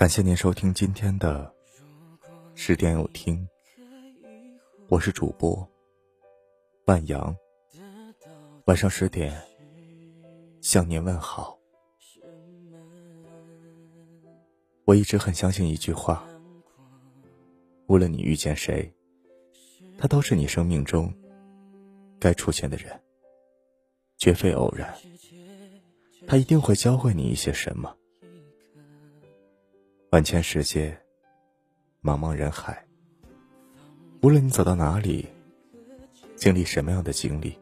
感谢您收听今天的十点有听，我是主播万阳。晚上十点向您问好。我一直很相信一句话：无论你遇见谁，他都是你生命中该出现的人，绝非偶然。他一定会教会你一些什么。万千世界，茫茫人海。无论你走到哪里，经历什么样的经历，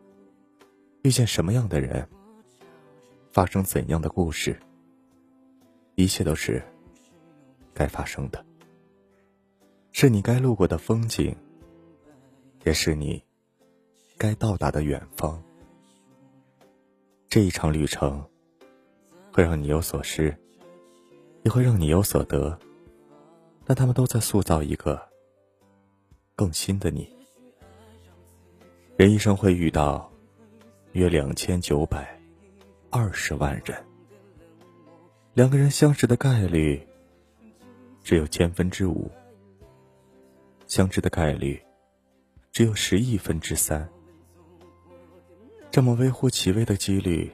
遇见什么样的人，发生怎样的故事，一切都是该发生的，是你该路过的风景，也是你该到达的远方。这一场旅程，会让你有所失。也会让你有所得，但他们都在塑造一个更新的你。人一生会遇到约两千九百二十万人，两个人相识的概率只有千分之五，相知的概率只有十亿分之三。这么微乎其微的几率，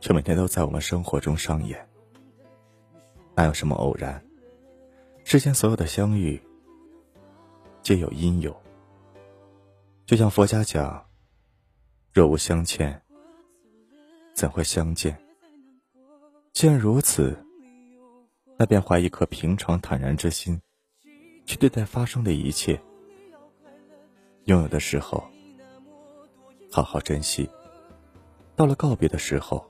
却每天都在我们生活中上演。哪有什么偶然？世间所有的相遇，皆有因由。就像佛家讲：“若无相欠，怎会相见？”既然如此，那便怀一颗平常坦然之心，去对待发生的一切。拥有的时候，好好珍惜；到了告别的时候，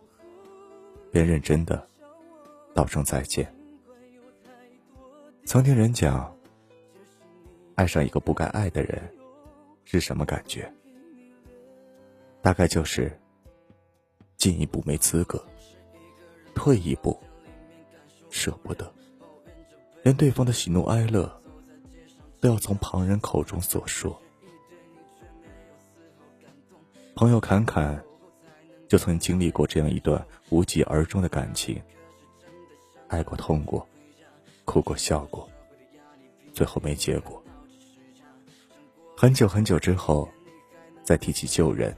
便认真的。道声再见。曾听人讲，爱上一个不该爱的人是什么感觉？大概就是进一步没资格，退一步舍不得，连对方的喜怒哀乐都要从旁人口中所说。朋友侃侃就曾经历过这样一段无疾而终的感情。爱过，痛过，哭过，笑过，最后没结果。很久很久之后，再提起旧人，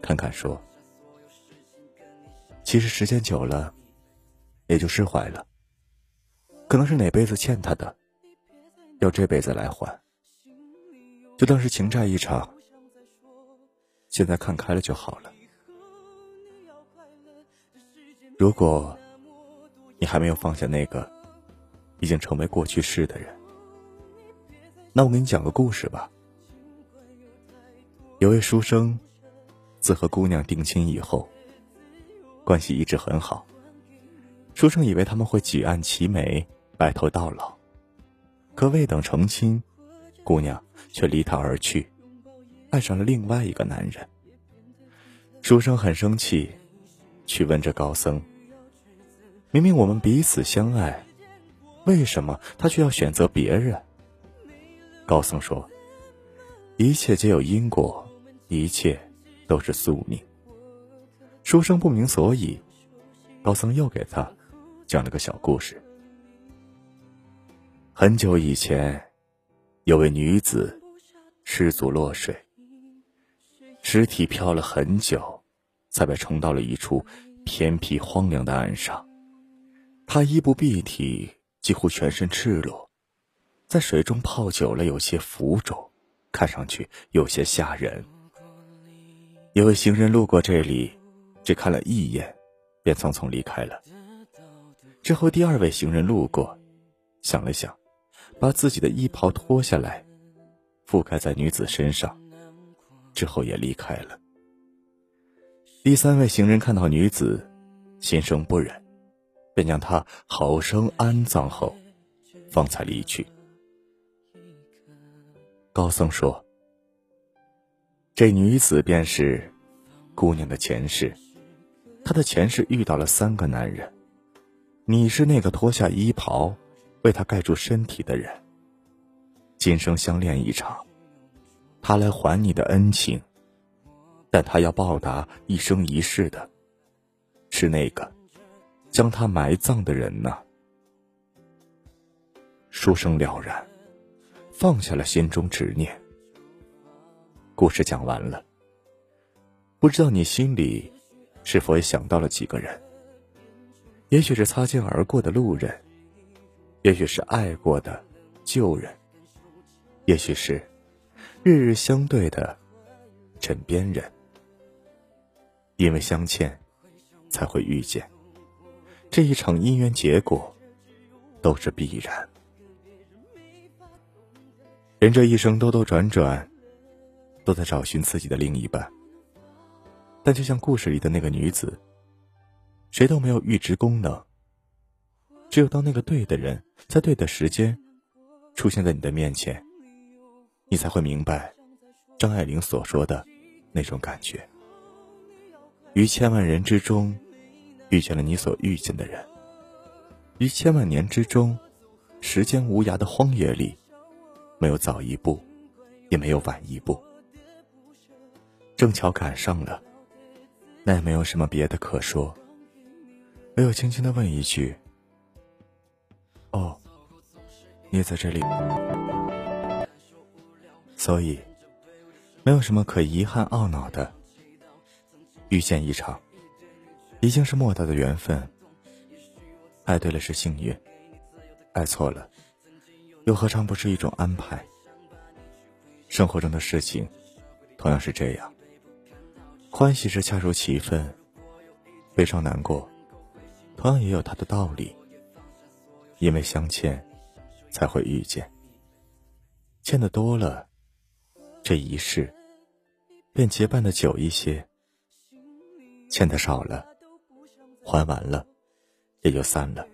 侃侃说：“其实时间久了，也就释怀了。可能是哪辈子欠他的，要这辈子来还，就当是情债一场。现在看开了就好了。如果……”你还没有放下那个已经成为过去式的人，那我给你讲个故事吧。有位书生，自和姑娘定亲以后，关系一直很好。书生以为他们会举案齐眉，白头到老，可未等成亲，姑娘却离他而去，爱上了另外一个男人。书生很生气，去问这高僧。明明我们彼此相爱，为什么他却要选择别人？高僧说：“一切皆有因果，一切都是宿命。”书生不明所以，高僧又给他讲了个小故事。很久以前，有位女子失足落水，尸体漂了很久，才被冲到了一处偏僻荒凉的岸上。她衣不蔽体，几乎全身赤裸，在水中泡久了，有些浮肿，看上去有些吓人。一位行人路过这里，只看了一眼，便匆匆离开了。之后，第二位行人路过，想了想，把自己的衣袍脱下来，覆盖在女子身上，之后也离开了。第三位行人看到女子，心生不忍。便将他好生安葬后，方才离去。高僧说：“这女子便是姑娘的前世，她的前世遇到了三个男人，你是那个脱下衣袍为她盖住身体的人。今生相恋一场，他来还你的恩情，但他要报答一生一世的，是那个。”将他埋葬的人呢？书生了然，放下了心中执念。故事讲完了，不知道你心里是否也想到了几个人？也许是擦肩而过的路人，也许是爱过的旧人，也许是日日相对的枕边人。因为相欠，才会遇见。这一场姻缘结果，都是必然。人这一生兜兜转转。都在找寻自己的另一半，但就像故事里的那个女子，谁都没有预知功能。只有当那个对的人在对的时间出现在你的面前，你才会明白张爱玲所说的那种感觉。于千万人之中，遇见了你所遇见的人；于千万年之中，时间无涯的荒野里，没有早一步，也没有晚一步。正巧赶上了，那也没有什么别的可说，唯有轻轻的问一句：“哦，你也在这里。”所以，没有什么可遗憾懊恼的。遇见一场，已经是莫大的缘分。爱对了是幸运，爱错了，又何尝不是一种安排？生活中的事情，同样是这样。欢喜是恰如其分，悲伤难过，同样也有它的道理。因为相欠，才会遇见。欠的多了，这一世便结伴的久一些；欠的少了，还完了，也就散了。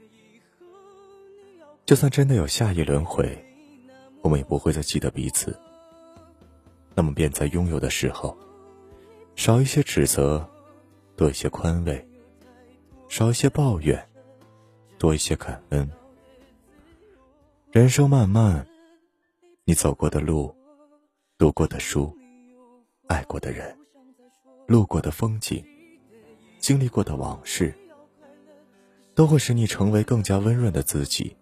就算真的有下一轮回，我们也不会再记得彼此。那么，便在拥有的时候。少一些指责，多一些宽慰；少一些抱怨，多一些感恩。人生漫漫，你走过的路，读过的书，爱过的人，路过的风景，经历过的往事，都会使你成为更加温润的自己，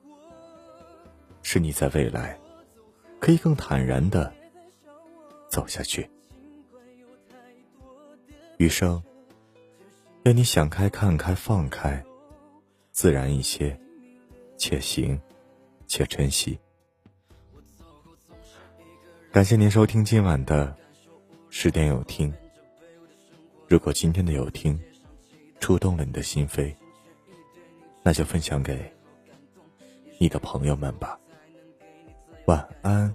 使你在未来可以更坦然的走下去。余生，愿你想开、看开、放开，自然一些，且行且珍惜。感谢您收听今晚的十点有听。如果今天的有听触动了你的心扉，那就分享给你的朋友们吧。晚安。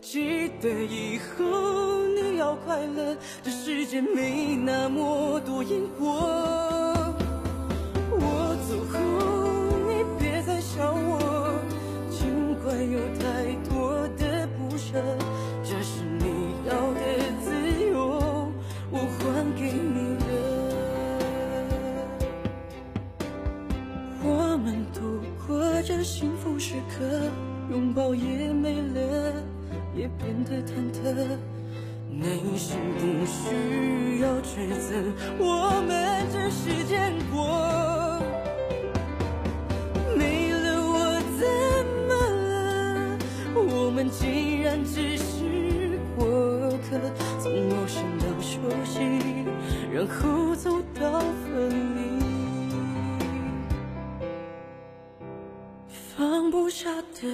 记得以后你要快乐这世界没那么多因果。我走后你别再想我尽管有太多的不舍这是你要的自由我还给你了我们度过这幸福时刻。拥抱也没了，也变得忐忑。内心不需要抉择，我们只是见过。没了我怎么了？我们竟然只是过客，从陌生到熟悉，然后走到分离。放不下的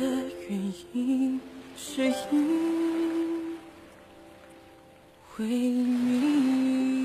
原因是因为你。